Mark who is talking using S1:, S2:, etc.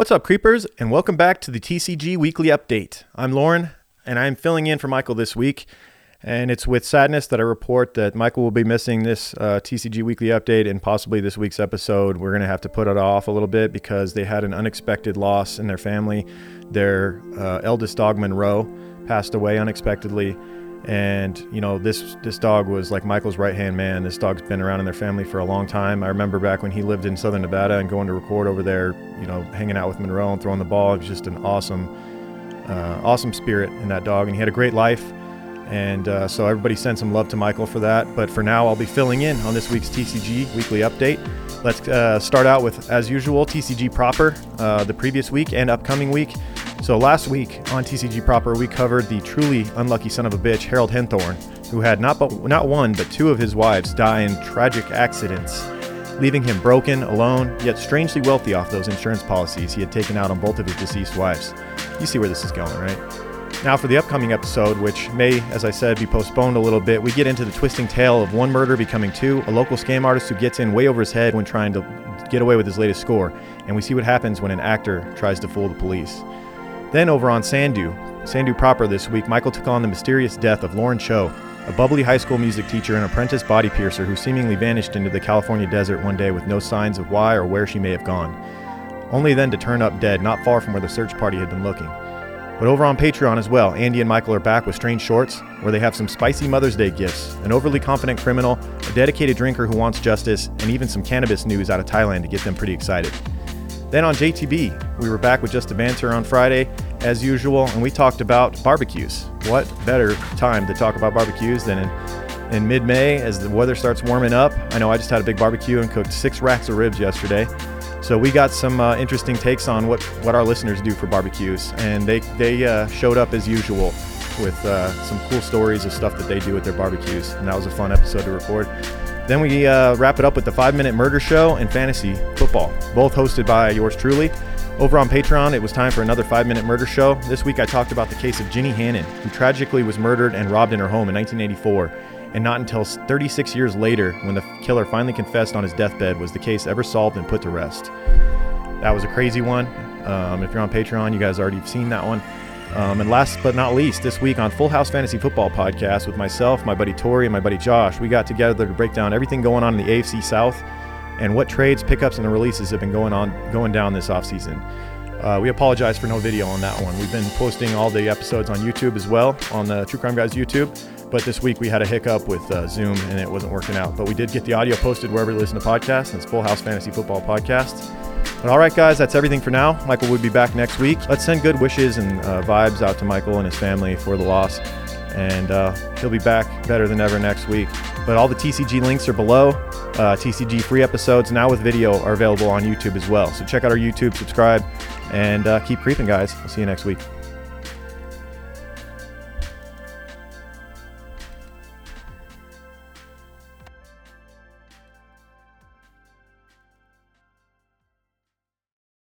S1: What's up, creepers, and welcome back to the TCG Weekly Update. I'm Lauren, and I'm filling in for Michael this week. And it's with sadness that I report that Michael will be missing this uh, TCG Weekly Update and possibly this week's episode. We're going to have to put it off a little bit because they had an unexpected loss in their family. Their uh, eldest dog, Monroe, passed away unexpectedly and you know this this dog was like Michael's right hand man. This dog's been around in their family for a long time. I remember back when he lived in Southern Nevada and going to record over there. You know, hanging out with Monroe and throwing the ball. It was just an awesome, uh, awesome spirit in that dog, and he had a great life. And uh, so everybody send some love to Michael for that. But for now, I'll be filling in on this week's TCG weekly update. Let's uh, start out with, as usual, TCG proper, uh, the previous week and upcoming week. So last week on TCG proper, we covered the truly unlucky son of a bitch, Harold Henthorn, who had not but not one but two of his wives die in tragic accidents, leaving him broken, alone, yet strangely wealthy off those insurance policies he had taken out on both of his deceased wives. You see where this is going, right? Now, for the upcoming episode, which may, as I said, be postponed a little bit, we get into the twisting tale of one murder becoming two, a local scam artist who gets in way over his head when trying to get away with his latest score, and we see what happens when an actor tries to fool the police. Then over on SandU, SandU proper this week, Michael took on the mysterious death of Lauren Cho, a bubbly high school music teacher and apprentice body piercer who seemingly vanished into the California desert one day with no signs of why or where she may have gone, only then to turn up dead not far from where the search party had been looking. But over on Patreon as well, Andy and Michael are back with Strange Shorts, where they have some spicy Mother's Day gifts, an overly confident criminal, a dedicated drinker who wants justice, and even some cannabis news out of Thailand to get them pretty excited. Then on JTB, we were back with Just a Banter on Friday, as usual, and we talked about barbecues. What better time to talk about barbecues than in, in mid May as the weather starts warming up? I know I just had a big barbecue and cooked six racks of ribs yesterday. So we got some uh, interesting takes on what, what our listeners do for barbecues, and they, they uh, showed up as usual with uh, some cool stories of stuff that they do at their barbecues, and that was a fun episode to record. Then we uh, wrap it up with the five minute murder show and fantasy football, both hosted by yours truly. Over on Patreon, it was time for another five minute murder show. This week I talked about the case of Ginny Hannon, who tragically was murdered and robbed in her home in 1984. And not until 36 years later, when the killer finally confessed on his deathbed, was the case ever solved and put to rest. That was a crazy one. Um, if you're on Patreon, you guys already have seen that one. Um, and last but not least, this week on Full House Fantasy Football Podcast with myself, my buddy Tori, and my buddy Josh, we got together to break down everything going on in the AFC South and what trades, pickups, and the releases have been going on going down this offseason. Uh, we apologize for no video on that one. We've been posting all the episodes on YouTube as well, on the True Crime Guys YouTube. But this week we had a hiccup with uh, Zoom and it wasn't working out. But we did get the audio posted wherever you listen to podcasts. And it's Full House Fantasy Football Podcast. All right, guys, that's everything for now. Michael will be back next week. Let's send good wishes and uh, vibes out to Michael and his family for the loss. And uh, he'll be back better than ever next week. But all the TCG links are below. Uh, TCG free episodes now with video are available on YouTube as well. So check out our YouTube, subscribe, and uh, keep creeping, guys. We'll see you next week.